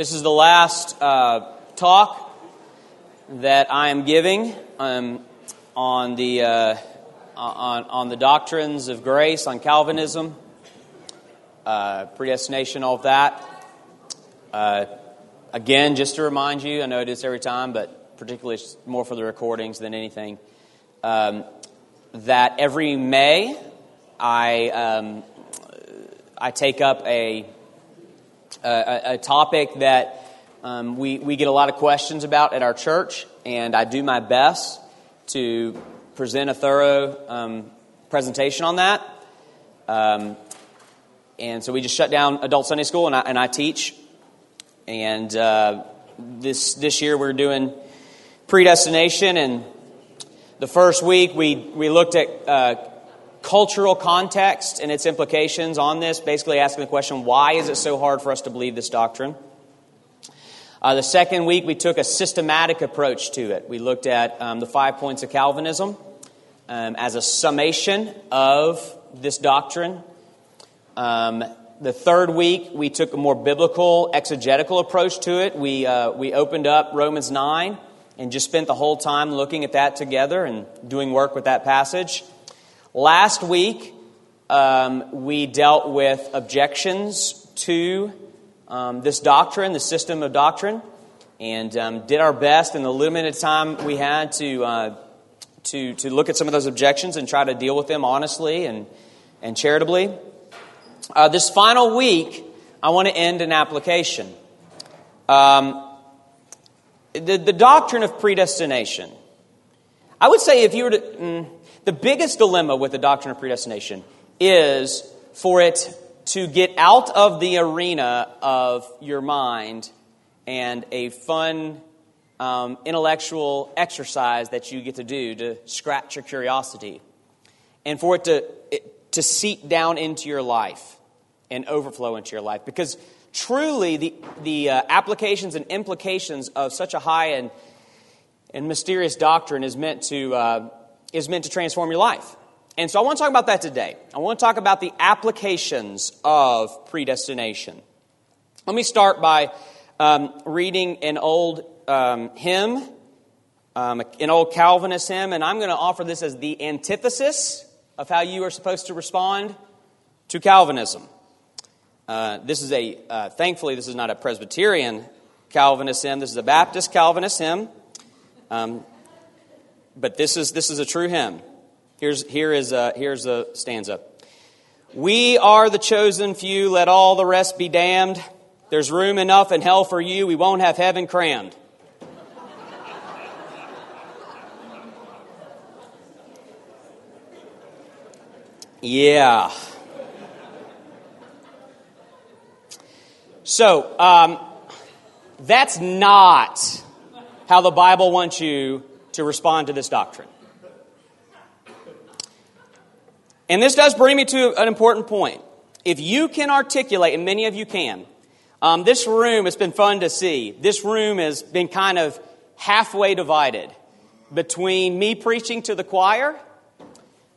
This is the last uh, talk that I am giving um, on the uh, on on the doctrines of grace, on Calvinism, uh, predestination, all of that. Uh, again, just to remind you, I know it is every time, but particularly more for the recordings than anything. Um, that every May, I um, I take up a a, a topic that um, we, we get a lot of questions about at our church, and I do my best to present a thorough um, presentation on that. Um, and so we just shut down adult Sunday school, and I, and I teach. And uh, this this year we're doing predestination, and the first week we we looked at uh, cultural context and its implications on this, basically asking the question why is it so hard for us to believe this doctrine? Uh, the second week, we took a systematic approach to it. We looked at um, the five points of Calvinism um, as a summation of this doctrine. Um, the third week, we took a more biblical, exegetical approach to it. We, uh, we opened up Romans 9 and just spent the whole time looking at that together and doing work with that passage. Last week, um, we dealt with objections to um, this doctrine, the system of doctrine, and um, did our best in the limited time we had to, uh, to, to look at some of those objections and try to deal with them honestly and, and charitably. Uh, this final week, I want to end an application. Um, the, the doctrine of predestination. I would say if you were to. Mm, the biggest dilemma with the doctrine of predestination is for it to get out of the arena of your mind and a fun um, intellectual exercise that you get to do to scratch your curiosity, and for it to, it, to seep down into your life and overflow into your life. Because truly, the, the uh, applications and implications of such a high and, and mysterious doctrine is meant to. Uh, is meant to transform your life. And so I want to talk about that today. I want to talk about the applications of predestination. Let me start by um, reading an old um, hymn, um, an old Calvinist hymn, and I'm going to offer this as the antithesis of how you are supposed to respond to Calvinism. Uh, this is a, uh, thankfully, this is not a Presbyterian Calvinist hymn. This is a Baptist Calvinist hymn. Um, but this is, this is a true hymn. Here's, here is a, here's a stanza. We are the chosen few, let all the rest be damned. There's room enough in hell for you, we won't have heaven crammed. Yeah. So, um, that's not how the Bible wants you to respond to this doctrine. And this does bring me to an important point. If you can articulate, and many of you can, um, this room, it's been fun to see. This room has been kind of halfway divided between me preaching to the choir,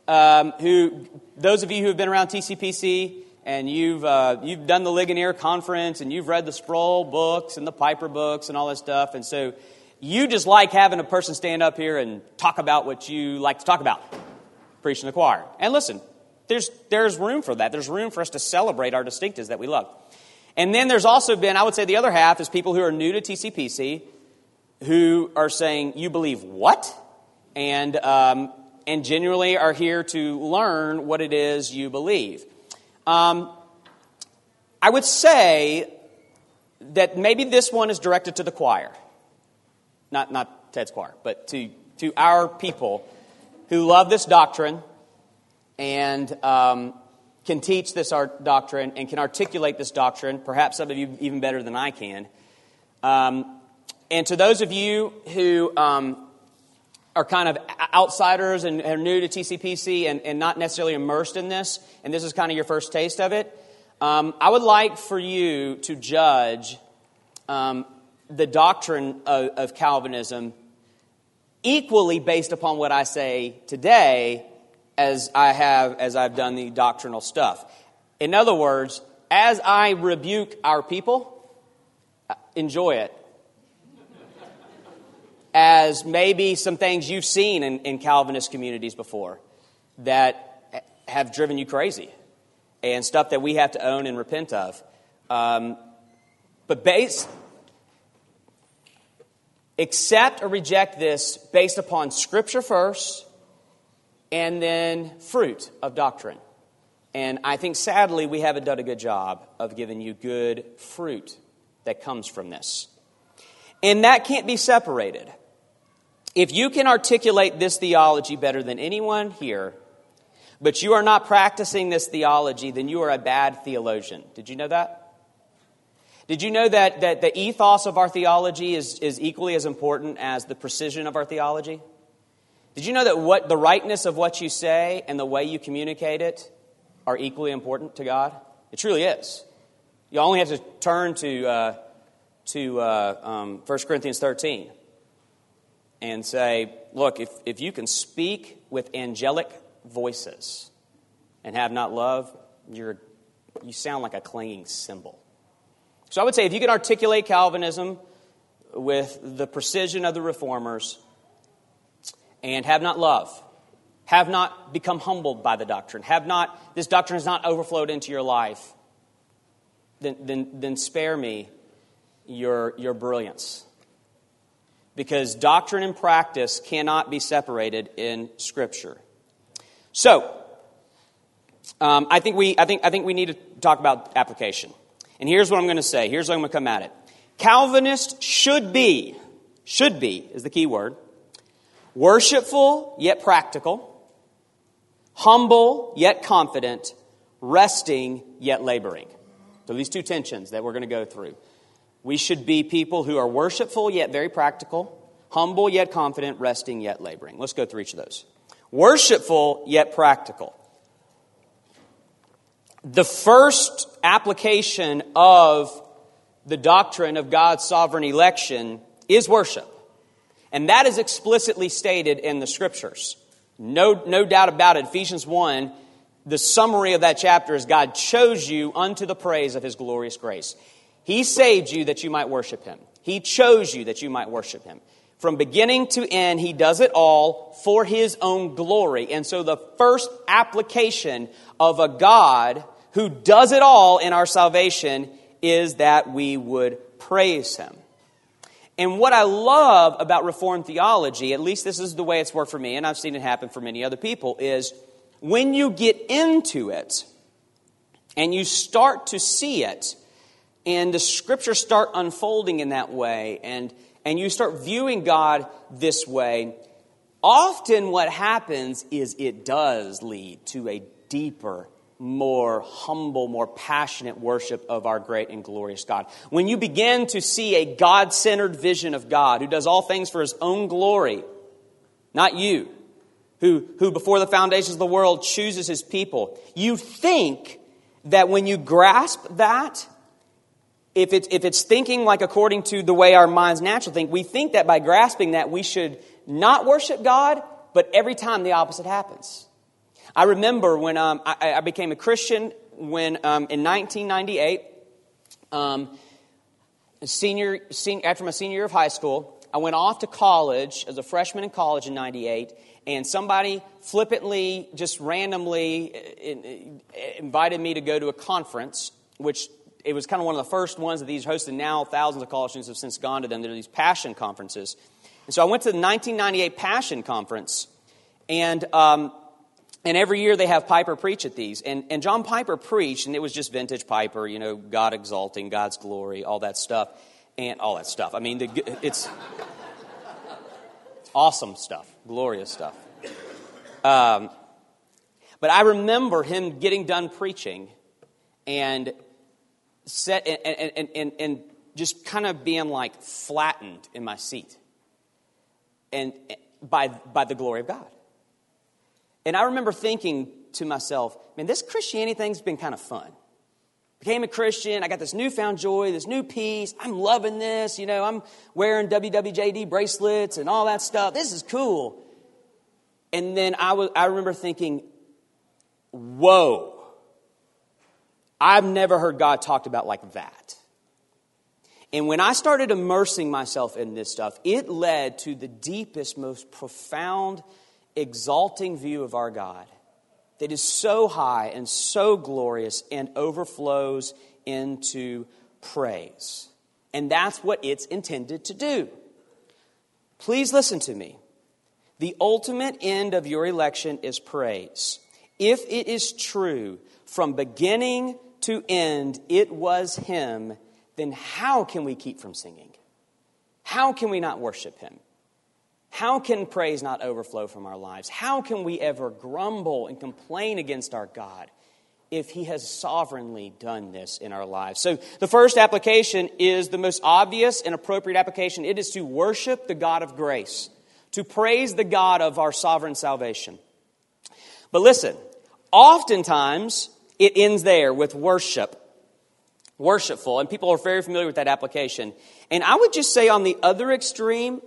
um, who, those of you who have been around TCPC and you've, uh, you've done the Ligonier conference and you've read the Sproul books and the Piper books and all this stuff. And so you just like having a person stand up here and talk about what you like to talk about, preaching the choir. And listen, there's, there's room for that. There's room for us to celebrate our distinctives that we love. And then there's also been, I would say, the other half is people who are new to TCPC who are saying, You believe what? And, um, and genuinely are here to learn what it is you believe. Um, I would say that maybe this one is directed to the choir not, not Ted's choir, but to, to our people who love this doctrine and um, can teach this art doctrine and can articulate this doctrine, perhaps some of you even better than I can. Um, and to those of you who um, are kind of outsiders and are new to TCPC and, and, not necessarily immersed in this, and this is kind of your first taste of it, um, I would like for you to judge um, the doctrine of, of Calvinism equally based upon what I say today as I have as I've done the doctrinal stuff. In other words, as I rebuke our people enjoy it. As maybe some things you've seen in, in Calvinist communities before that have driven you crazy and stuff that we have to own and repent of. Um, but base, accept or reject this based upon Scripture first and then fruit of doctrine. And I think sadly we haven't done a good job of giving you good fruit that comes from this. And that can't be separated. If you can articulate this theology better than anyone here, but you are not practicing this theology, then you are a bad theologian. Did you know that? Did you know that, that the ethos of our theology is, is equally as important as the precision of our theology? Did you know that what the rightness of what you say and the way you communicate it are equally important to God? It truly is. You only have to turn to, uh, to uh, um, 1 Corinthians 13 and say, look, if, if you can speak with angelic voices and have not love, you're, you sound like a clanging cymbal. So I would say if you can articulate Calvinism with the precision of the reformers and have not love, have not become humbled by the doctrine, have not, this doctrine has not overflowed into your life, then, then, then spare me your, your brilliance. Because doctrine and practice cannot be separated in Scripture. So, um, I, think we, I, think, I think we need to talk about application. And here's what I'm going to say. Here's how I'm going to come at it. Calvinist should be, should be is the key word, worshipful yet practical, humble yet confident, resting yet laboring. So these two tensions that we're going to go through. We should be people who are worshipful yet very practical, humble yet confident, resting yet laboring. Let's go through each of those. Worshipful yet practical the first application of the doctrine of God's sovereign election is worship. And that is explicitly stated in the scriptures. No, no doubt about it. Ephesians 1, the summary of that chapter is God chose you unto the praise of his glorious grace. He saved you that you might worship him. He chose you that you might worship him. From beginning to end, he does it all for his own glory. And so the first application of a God who does it all in our salvation is that we would praise him. And what I love about Reformed theology, at least this is the way it's worked for me, and I've seen it happen for many other people, is when you get into it and you start to see it, and the scriptures start unfolding in that way, and, and you start viewing God this way, often what happens is it does lead to a deeper more humble, more passionate worship of our great and glorious God. When you begin to see a God centered vision of God who does all things for his own glory, not you, who, who before the foundations of the world chooses his people, you think that when you grasp that, if it's, if it's thinking like according to the way our minds naturally think, we think that by grasping that we should not worship God, but every time the opposite happens. I remember when um, I, I, became a Christian when um, in 1998, um, senior, senior, after my senior year of high school, I went off to college as a freshman in college in 98, and somebody flippantly, just randomly uh, invited me to go to a conference, which it was kind of one of the first ones that these hosted. Now thousands of college students have since gone to them. They're these passion conferences. And so I went to the 1998 Passion Conference, and um, and every year they have Piper preach at these. And, and John Piper preached, and it was just vintage Piper, you know, God exalting, God's glory, all that stuff. And all that stuff. I mean, the, it's awesome stuff, glorious stuff. Um, but I remember him getting done preaching and, set, and, and, and, and just kind of being like flattened in my seat and by, by the glory of God. And I remember thinking to myself, man, this Christianity thing's been kind of fun. Became a Christian. I got this newfound joy, this new peace. I'm loving this. You know, I'm wearing WWJD bracelets and all that stuff. This is cool. And then I, was, I remember thinking, whoa, I've never heard God talked about like that. And when I started immersing myself in this stuff, it led to the deepest, most profound, exalting view of our God that is so high and so glorious and overflows into praise. And that's what it's intended to do. Please listen to me. The ultimate end of your election is praise. If it is true from beginning to end, it was Him then how can we keep from singing? How can we not worship Him? How can praise not overflow from our lives? How can we ever grumble and complain against our God if He has sovereignly done this in our lives? So, the first application is the most obvious and appropriate application it is to worship the God of grace, to praise the God of our sovereign salvation. But listen, oftentimes it ends there with worship worshipful, and people are very familiar with that application. And I would just say on the other extreme,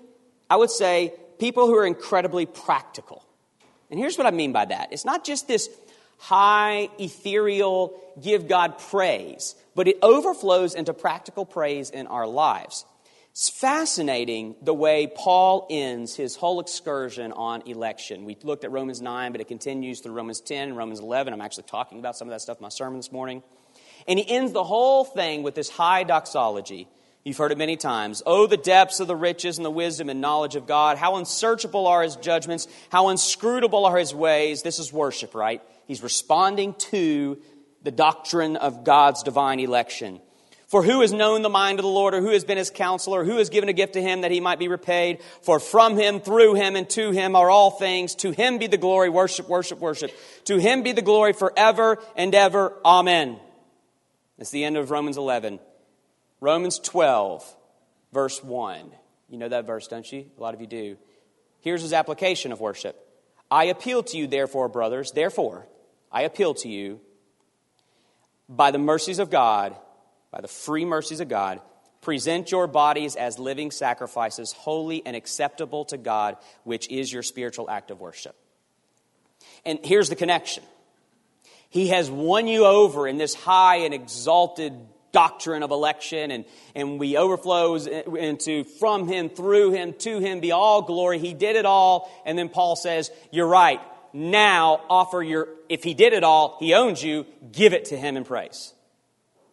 I would say people who are incredibly practical. And here's what I mean by that it's not just this high, ethereal, give God praise, but it overflows into practical praise in our lives. It's fascinating the way Paul ends his whole excursion on election. We looked at Romans 9, but it continues through Romans 10 and Romans 11. I'm actually talking about some of that stuff in my sermon this morning. And he ends the whole thing with this high doxology. You've heard it many times. Oh, the depths of the riches and the wisdom and knowledge of God. How unsearchable are his judgments. How inscrutable are his ways. This is worship, right? He's responding to the doctrine of God's divine election. For who has known the mind of the Lord, or who has been his counselor, or who has given a gift to him that he might be repaid? For from him, through him, and to him are all things. To him be the glory. Worship, worship, worship. To him be the glory forever and ever. Amen. That's the end of Romans 11. Romans 12, verse 1. You know that verse, don't you? A lot of you do. Here's his application of worship. I appeal to you, therefore, brothers, therefore, I appeal to you by the mercies of God, by the free mercies of God, present your bodies as living sacrifices, holy and acceptable to God, which is your spiritual act of worship. And here's the connection he has won you over in this high and exalted doctrine of election, and, and we overflows into from him, through him, to him be all glory. He did it all. And then Paul says, You're right. Now offer your, if he did it all, he owns you, give it to him in praise.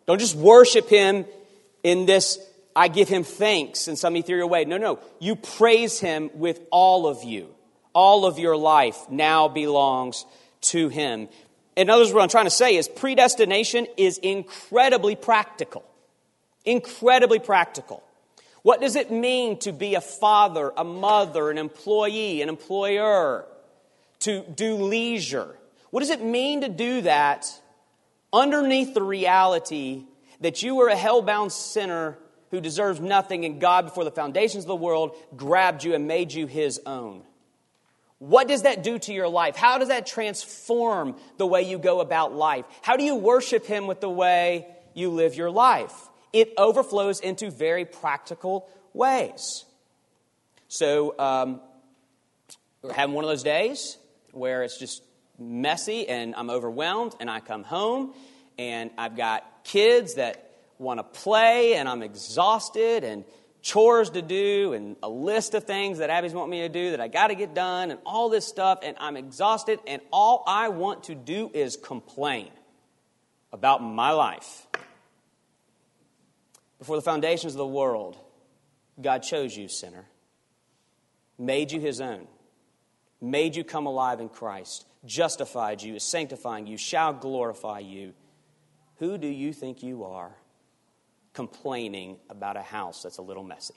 Don't just worship him in this, I give him thanks in some ethereal way. No, no. You praise him with all of you. All of your life now belongs to him in other words, what I'm trying to say is predestination is incredibly practical. Incredibly practical. What does it mean to be a father, a mother, an employee, an employer, to do leisure? What does it mean to do that underneath the reality that you were a hell-bound sinner who deserves nothing and God, before the foundations of the world, grabbed you and made you his own? What does that do to your life? How does that transform the way you go about life? How do you worship Him with the way you live your life? It overflows into very practical ways. So, um, we're having one of those days where it's just messy and I'm overwhelmed, and I come home and I've got kids that want to play and I'm exhausted and chores to do and a list of things that Abby's want me to do that I got to get done and all this stuff, and I'm exhausted, and all I want to do is complain about my life. Before the foundations of the world, God chose you, sinner, made you his own, made you come alive in Christ, justified you, is sanctifying you, shall glorify you. Who do you think you are? Complaining about a house that's a little messy.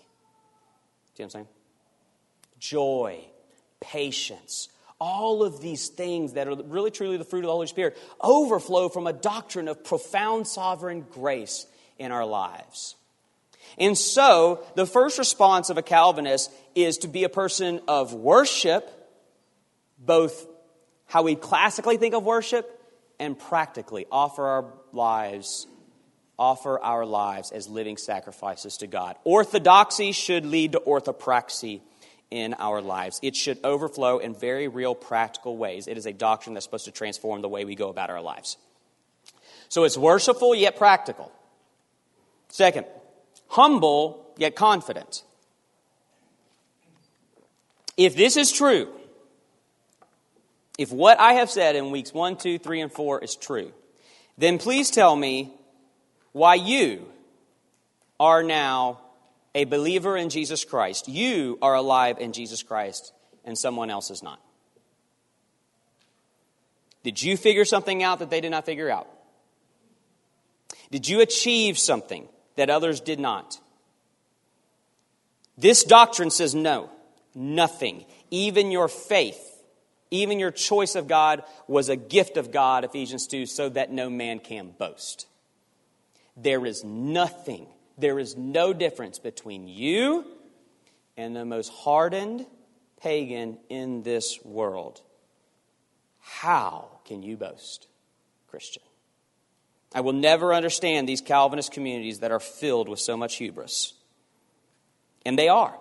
See what I'm saying? Joy, patience, all of these things that are really truly the fruit of the Holy Spirit overflow from a doctrine of profound sovereign grace in our lives. And so, the first response of a Calvinist is to be a person of worship, both how we classically think of worship and practically offer our lives offer our lives as living sacrifices to God. Orthodoxy should lead to orthopraxy in our lives. It should overflow in very real practical ways. It is a doctrine that's supposed to transform the way we go about our lives. So it's worshipful yet practical. Second, humble yet confident. If this is true, if what I have said in weeks 1, 2, 3, and 4 is true, then please tell me why you are now a believer in Jesus Christ. You are alive in Jesus Christ, and someone else is not. Did you figure something out that they did not figure out? Did you achieve something that others did not? This doctrine says no, nothing. Even your faith, even your choice of God was a gift of God, Ephesians 2, so that no man can boast. There is nothing, there is no difference between you and the most hardened pagan in this world. How can you boast, Christian? I will never understand these Calvinist communities that are filled with so much hubris. And they are.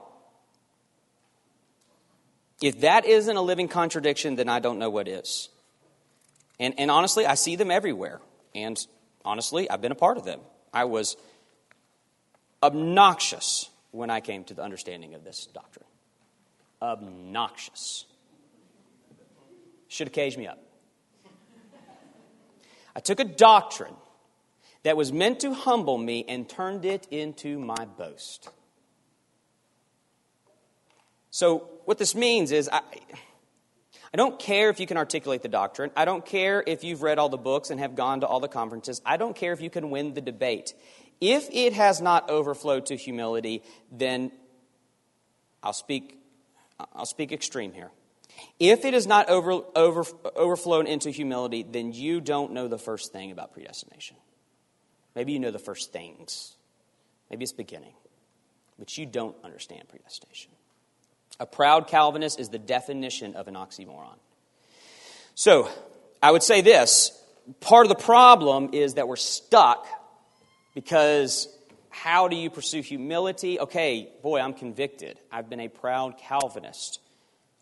If that isn't a living contradiction, then I don't know what is. And, and honestly, I see them everywhere. And honestly, I've been a part of them. I was obnoxious when I came to the understanding of this doctrine. Obnoxious. Should have caged me up. I took a doctrine that was meant to humble me and turned it into my boast. So, what this means is I, I don't care if you can articulate the doctrine. I don't care if you've read all the books and have gone to all the conferences. I don't care if you can win the debate. If it has not overflowed to humility, then I'll speak, I'll speak extreme here. If it is not over, over, into humility, then you don't know the first thing about predestination. Maybe you know the first things. Maybe it's beginning. But you don't understand predestination. A proud Calvinist is the definition of an oxymoron. So, I would say this part of the problem is that we're stuck because how do you pursue humility? Okay, boy, I'm convicted. I've been a proud Calvinist.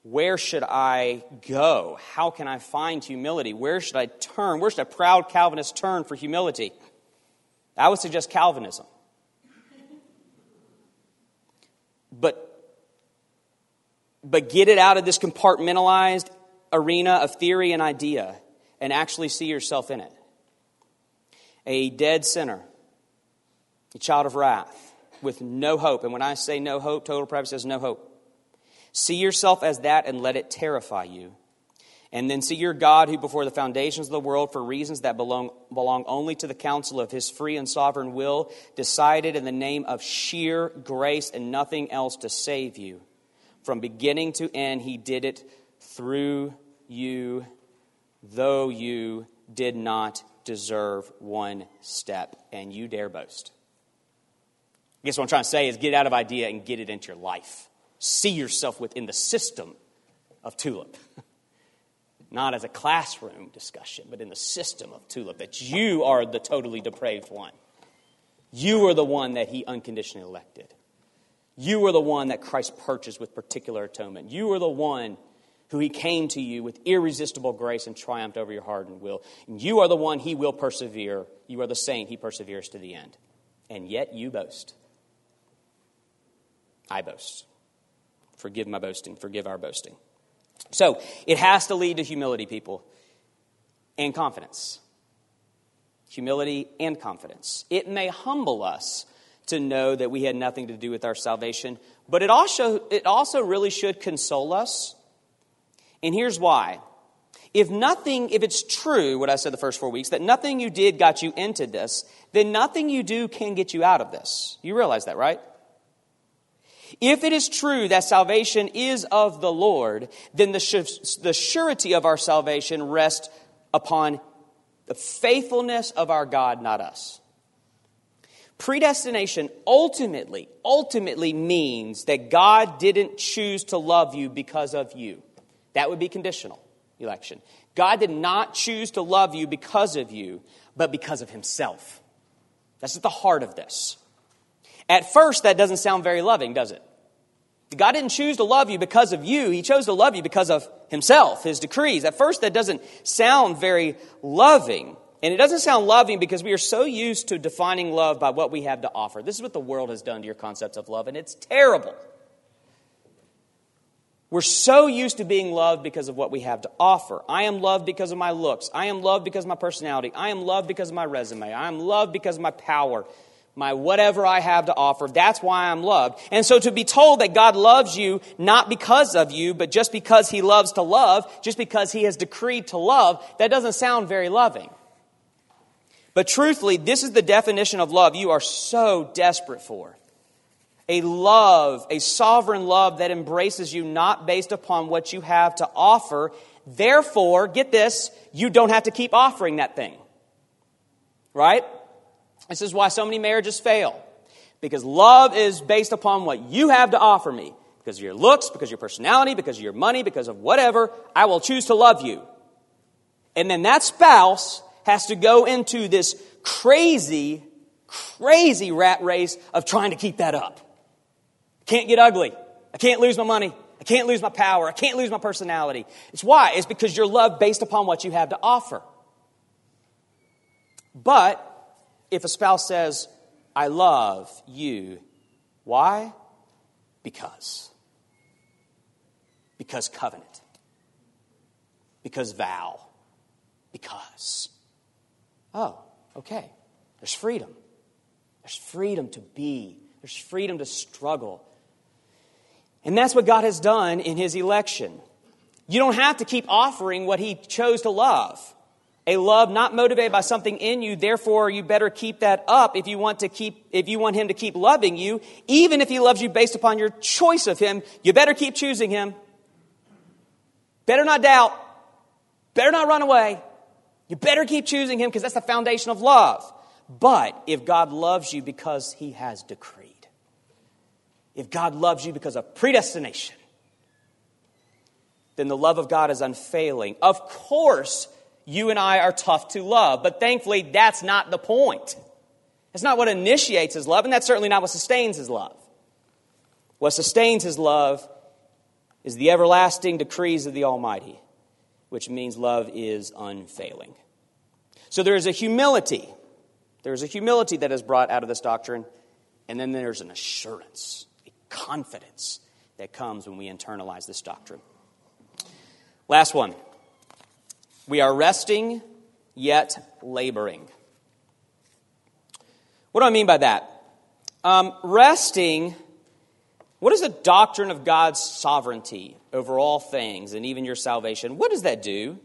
Where should I go? How can I find humility? Where should I turn? Where should a proud Calvinist turn for humility? I would suggest Calvinism. But, but get it out of this compartmentalized arena of theory and idea and actually see yourself in it. A dead sinner, a child of wrath, with no hope. And when I say no hope, total depravity says no hope. See yourself as that and let it terrify you. And then see your God, who before the foundations of the world, for reasons that belong, belong only to the counsel of his free and sovereign will, decided in the name of sheer grace and nothing else to save you. From beginning to end, he did it through you, though you did not deserve one step, and you dare boast. I guess what I'm trying to say is get out of idea and get it into your life see yourself within the system of TULIP. Not as a classroom discussion, but in the system of TULIP, that you are the totally depraved one. You are the one that he unconditionally elected. You are the one that Christ purchased with particular atonement. You are the one who he came to you with irresistible grace and triumphed over your hardened will. And you are the one he will persevere. You are the saint he perseveres to the end. And yet you boast. I boast. Forgive my boasting. Forgive our boasting. So it has to lead to humility, people, and confidence. Humility and confidence. It may humble us to know that we had nothing to do with our salvation, but it also, it also really should console us. And here's why. If nothing, if it's true, what I said the first four weeks, that nothing you did got you into this, then nothing you do can get you out of this. You realize that, right? If it is true that salvation is of the Lord, then the, the surety of our salvation rests upon the faithfulness of our God, not us. Predestination ultimately, ultimately means that God didn't choose to love you because of you. That would be conditional election. God did not choose to love you because of you, but because of himself. That's at the heart of this. At first, that doesn't sound very loving, does it? God didn't choose to love you because of you. He chose to love you because of Himself, His decrees. At first, that doesn't sound very loving. And it doesn't sound loving because we are so used to defining love by what we have to offer. This is what the world has done to your concept of love, and it's terrible. We're so used to being loved because of what we have to offer. I am loved because of my looks. I am loved because of my personality. I am loved because of my resume. I am loved because of my power, my whatever I have to offer. That's why I'm loved. And so to be told that God loves you not because of you, but just because He loves to love, just because He has decreed to love, that doesn't sound very loving. But truthfully, this is the definition of love you are so desperate for a love, a sovereign love that embraces you not based upon what you have to offer. Therefore, get this, you don't have to keep offering that thing. Right? This is why so many marriages fail. Because love is based upon what you have to offer me. Because of your looks, because of your personality, because of your money, because of whatever, I will choose to love you. And then that spouse has to go into this crazy, crazy rat race of trying to keep that up. Can't get ugly. I can't lose my money. I can't lose my power. I can't lose my personality. It's why? It's because you're loved based upon what you have to offer. But if a spouse says, I love you, why? Because. Because covenant. Because vow. Because. Oh, okay. There's freedom. There's freedom to be. There's freedom to struggle. And that's what God has done in His election. You don't have to keep offering what He chose to love. A love not motivated by something in you, therefore you better keep that up if you want to keep, if you want Him to keep loving you. Even if He loves you based upon your choice of Him, you better keep choosing Him. Better not doubt. Better not run away. You better keep choosing Him because that's the foundation of love. But if God loves you because He has decreed, if God loves you because of predestination, then the love of God is unfailing. Of course, you and I are tough to love, but thankfully, that's not the point. It's not what initiates his love, and that's certainly not what sustains his love. What sustains his love is the everlasting decrees of the Almighty, which means love is unfailing. So there is a humility. There is a humility that is brought out of this doctrine, and then there's an assurance a confidence that comes when we internalize this doctrine. Last one. We are resting yet laboring. What do I mean by that? Um, resting, what is the doctrine of God's sovereignty over all things and even your salvation? What does that do?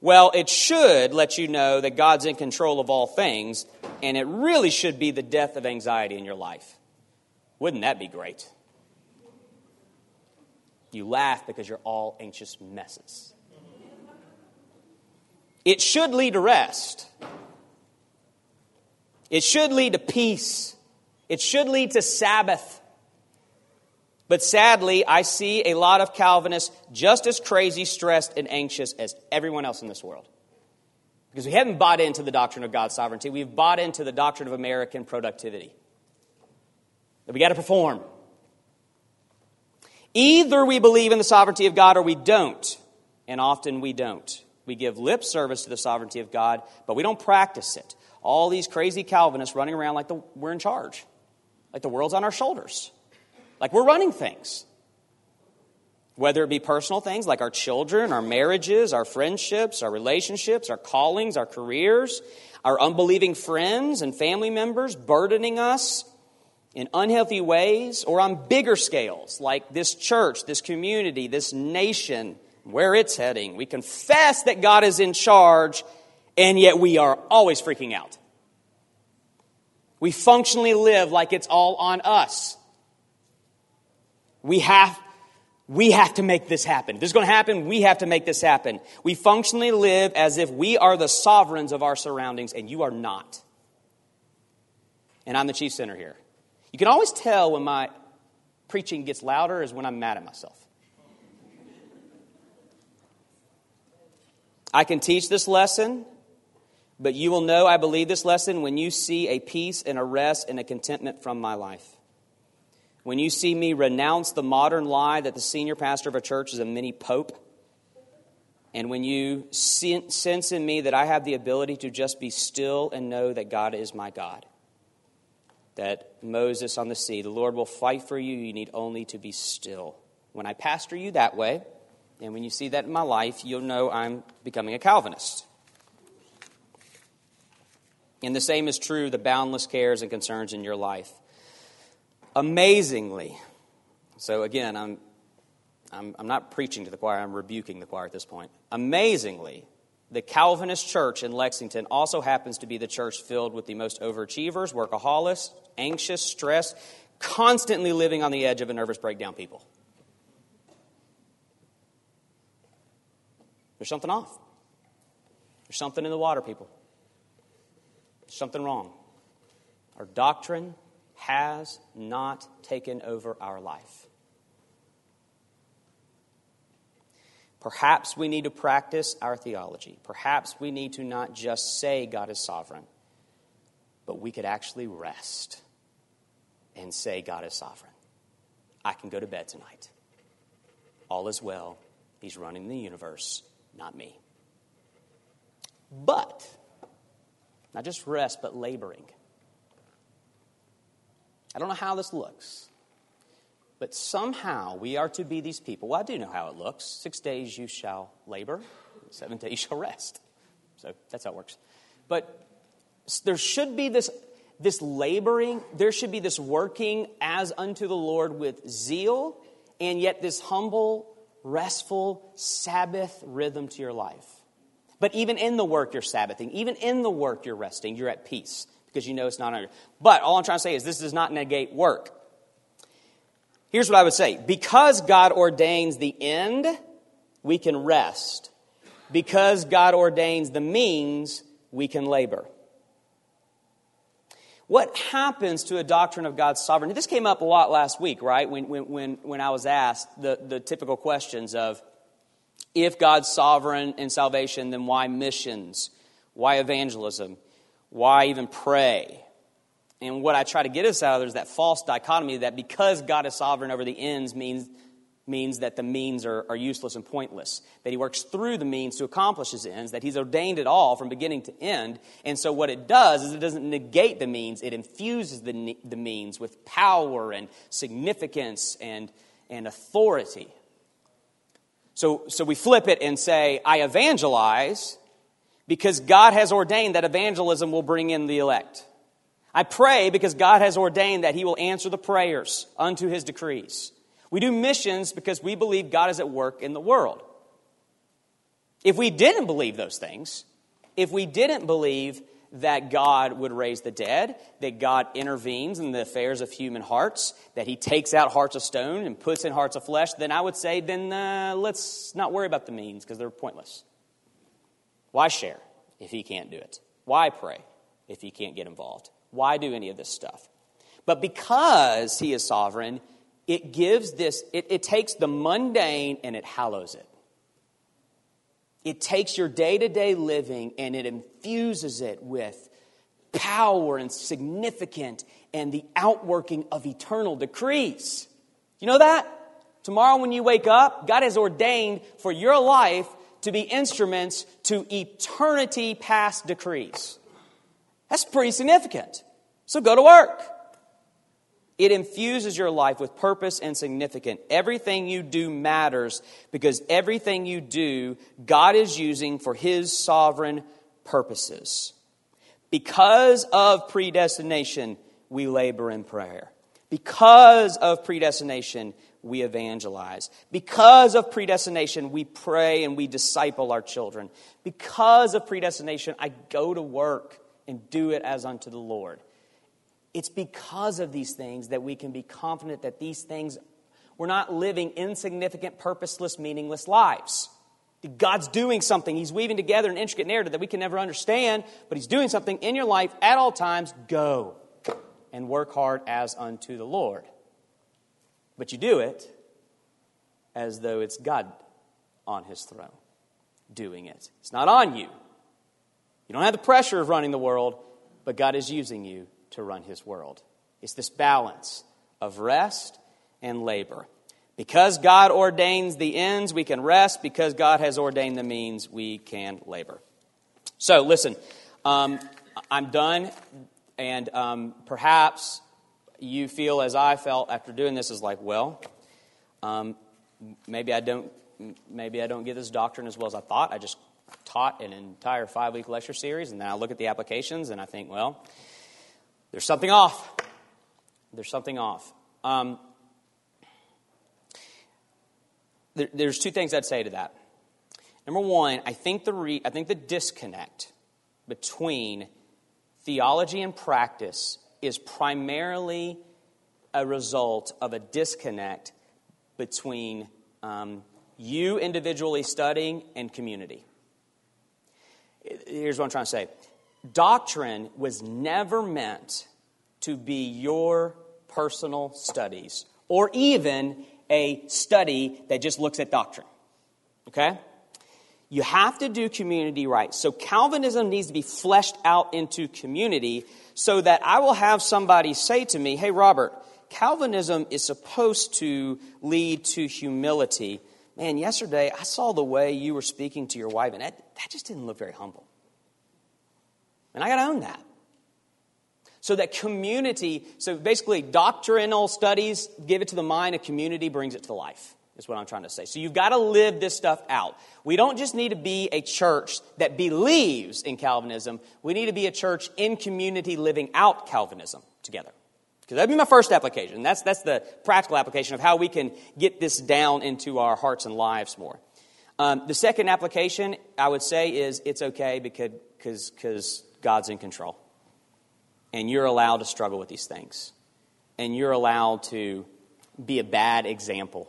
Well, it should let you know that God's in control of all things, and it really should be the death of anxiety in your life. Wouldn't that be great? You laugh because you're all anxious messes. It should lead to rest. It should lead to peace. It should lead to Sabbath. But sadly, I see a lot of Calvinists just as crazy, stressed, and anxious as everyone else in this world. Because we haven't bought into the doctrine of God's sovereignty, we've bought into the doctrine of American productivity. That we got to perform. Either we believe in the sovereignty of God or we don't. And often we don't. We give lip service to the sovereignty of God, but we don't practice it. All these crazy Calvinists running around like the, we're in charge, like the world's on our shoulders, like we're running things. Whether it be personal things like our children, our marriages, our friendships, our relationships, our callings, our careers, our unbelieving friends and family members burdening us, in unhealthy ways or on bigger scales, like this church, this community, this nation, where it's heading. We confess that God is in charge, and yet we are always freaking out. We functionally live like it's all on us. We have, we have to make this happen. If this is going to happen, we have to make this happen. We functionally live as if we are the sovereigns of our surroundings, and you are not. And I'm the chief sinner here. You can always tell when my preaching gets louder is when I'm mad at myself. I can teach this lesson, but you will know I believe this lesson when you see a peace and a rest and a contentment from my life. When you see me renounce the modern lie that the senior pastor of a church is a mini pope. And when you sense in me that I have the ability to just be still and know that God is my God, that Moses on the sea, the Lord will fight for you, you need only to be still. When I pastor you that way, and when you see that in my life, you'll know I'm becoming a Calvinist. And the same is true the boundless cares and concerns in your life. Amazingly, so again, I'm, I'm, I'm not preaching to the choir, I'm rebuking the choir at this point. Amazingly, the Calvinist church in Lexington also happens to be the church filled with the most overachievers, workaholics, anxious, stressed, constantly living on the edge of a nervous breakdown people. There's something off. There's something in the water, people. There's something wrong. Our doctrine has not taken over our life. Perhaps we need to practice our theology. Perhaps we need to not just say God is sovereign, but we could actually rest and say God is sovereign. I can go to bed tonight. All is well. He's running the universe, not me. But, not just rest, but laboring. I don't know how this looks. But somehow we are to be these people. Well, I do know how it looks. Six days you shall labor, seven days you shall rest. So that's how it works. But there should be this, this laboring, there should be this working as unto the Lord with zeal, and yet this humble, restful Sabbath rhythm to your life. But even in the work you're Sabbathing, even in the work you're resting, you're at peace because you know it's not under. But all I'm trying to say is this does not negate work. Here's what I would say because God ordains the end, we can rest. Because God ordains the means, we can labor. What happens to a doctrine of God's sovereignty? This came up a lot last week, right? When, when, when, I was asked the, the typical questions of if God's sovereign in salvation, then why missions? Why evangelism? Why even pray? And what I try to get us out of there is that false dichotomy that because God is sovereign over the ends means, means that the means are, are useless and pointless. That He works through the means to accomplish His ends, that He's ordained it all from beginning to end. And so what it does is it doesn't negate the means, it infuses the, the means with power and significance and, and authority. So, so we flip it and say, I evangelize because God has ordained that evangelism will bring in the elect. I pray because God has ordained that He will answer the prayers unto His decrees. We do missions because we believe God is at work in the world. If we didn't believe those things, if we didn't believe that God would raise the dead, that God intervenes in the affairs of human hearts, that He takes out hearts of stone and puts in hearts of flesh, then I would say, then uh, let's not worry about the means because they're pointless. Why share if He can't do it? Why pray if He can't get involved? Why do any of this stuff? But because he is sovereign, it gives this, it, it takes the mundane and it hallows it. It takes your day to day living and it infuses it with power and significant and the outworking of eternal decrees. You know that? Tomorrow, when you wake up, God has ordained for your life to be instruments to eternity past decrees. That's pretty significant. So go to work. It infuses your life with purpose and significance. Everything you do matters because everything you do, God is using for His sovereign purposes. Because of predestination, we labor in prayer. Because of predestination, we evangelize. Because of predestination, we pray and we disciple our children. Because of predestination, I go to work and do it as unto the Lord. It's because of these things that we can be confident that these things, we're not living insignificant, purposeless, meaningless lives. God's doing something. He's weaving together an intricate narrative that we can never understand, but He's doing something in your life at all times. Go and work hard as unto the Lord. But you do it as though it's God on His throne doing it. It's not on you, you don't have the pressure of running the world, but God is using you to run His world. It's this balance of rest and labor. Because God ordains the ends, we can rest. Because God has ordained the means, we can labor. So, listen, um, I'm done, and um, perhaps you feel as I felt after doing this is like, well, um, maybe I don't, maybe I don't get this doctrine as well as I thought. I just taught an entire five week lecture series, and then I look at the applications and I think, well, there's something off. There's something off. Um, there, there's two things I'd say to that. Number one, I think the re, I think the disconnect between theology and practice is primarily a result of a disconnect between um, you individually studying and community. Here's what I'm trying to say doctrine was never meant to be your personal studies or even a study that just looks at doctrine. Okay? You have to do community right. So Calvinism needs to be fleshed out into community so that I will have somebody say to me, hey, Robert, Calvinism is supposed to lead to humility. Man, yesterday I saw the way you were speaking to your wife, and that, that just didn't look very humble. And I got to own that. So that community, so basically doctrinal studies give it to the mind, a community brings it to life, is what I'm trying to say. So you've got to live this stuff out. We don't just need to be a church that believes in Calvinism, we need to be a church in community living out Calvinism together. Because that'd be my first application. That's, that's the practical application of how we can get this down into our hearts and lives more. Um, the second application, I would say, is it's okay because, because, because God's in control. And you're allowed to struggle with these things. And you're allowed to be a bad example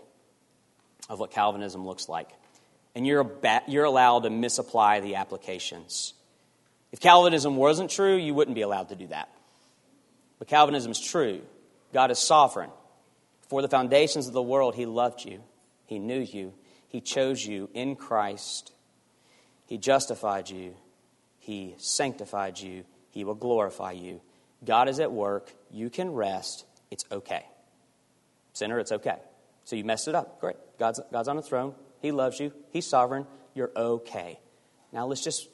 of what Calvinism looks like. And you're, ba- you're allowed to misapply the applications. If Calvinism wasn't true, you wouldn't be allowed to do that. But Calvinism is true. God is sovereign. For the foundations of the world, He loved you, He knew you, He chose you in Christ, He justified you, he sanctified you. He will glorify you. God is at work. You can rest. It's okay. Sinner, it's okay. So you messed it up. Great. God's, God's on the throne. He loves you. He's sovereign. You're okay. Now let's just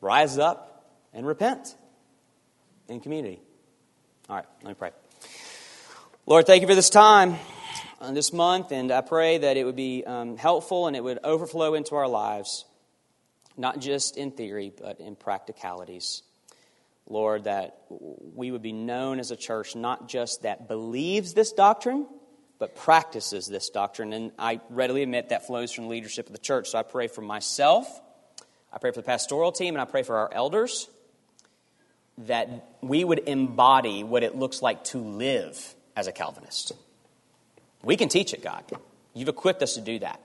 rise up and repent in community. All right, let me pray. Lord, thank you for this time on this month, and I pray that it would be um, helpful and it would overflow into our lives not just in theory, but in practicalities. Lord, that we would be known as a church not just that believes this doctrine, but practices this doctrine. And I readily admit that flows from the leadership of the church. So I pray for myself, I pray for the pastoral team, and I pray for our elders that we would embody what it looks like to live as a Calvinist. We can teach it, God. You've equipped us to do that.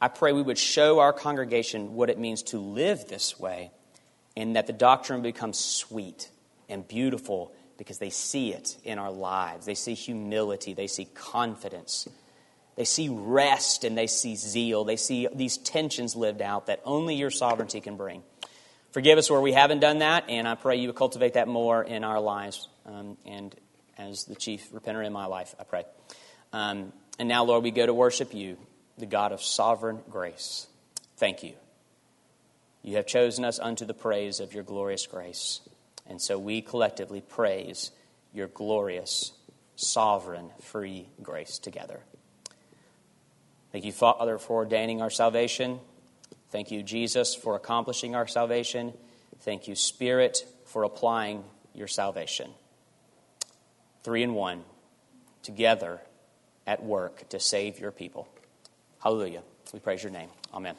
I pray we would show our congregation what it means to live this way and that the doctrine becomes sweet and beautiful because they see it in our lives. They see humility, they see confidence, they see rest, and they see zeal. They see these tensions lived out that only your sovereignty can bring. Forgive us where we haven't done that, and I pray you would cultivate that more in our lives. Um, and as the chief repenter in my life, I pray. Um, and now, Lord, we go to worship you the God of sovereign grace. Thank you. You have chosen us unto the praise of your glorious grace. And so we collectively praise your glorious, sovereign, free grace together. Thank you, Father, for ordaining our salvation. Thank you, Jesus, for accomplishing our salvation. Thank you, Spirit, for applying your salvation. Three in one, together at work to save your people. Hallelujah. We praise your name. Amen.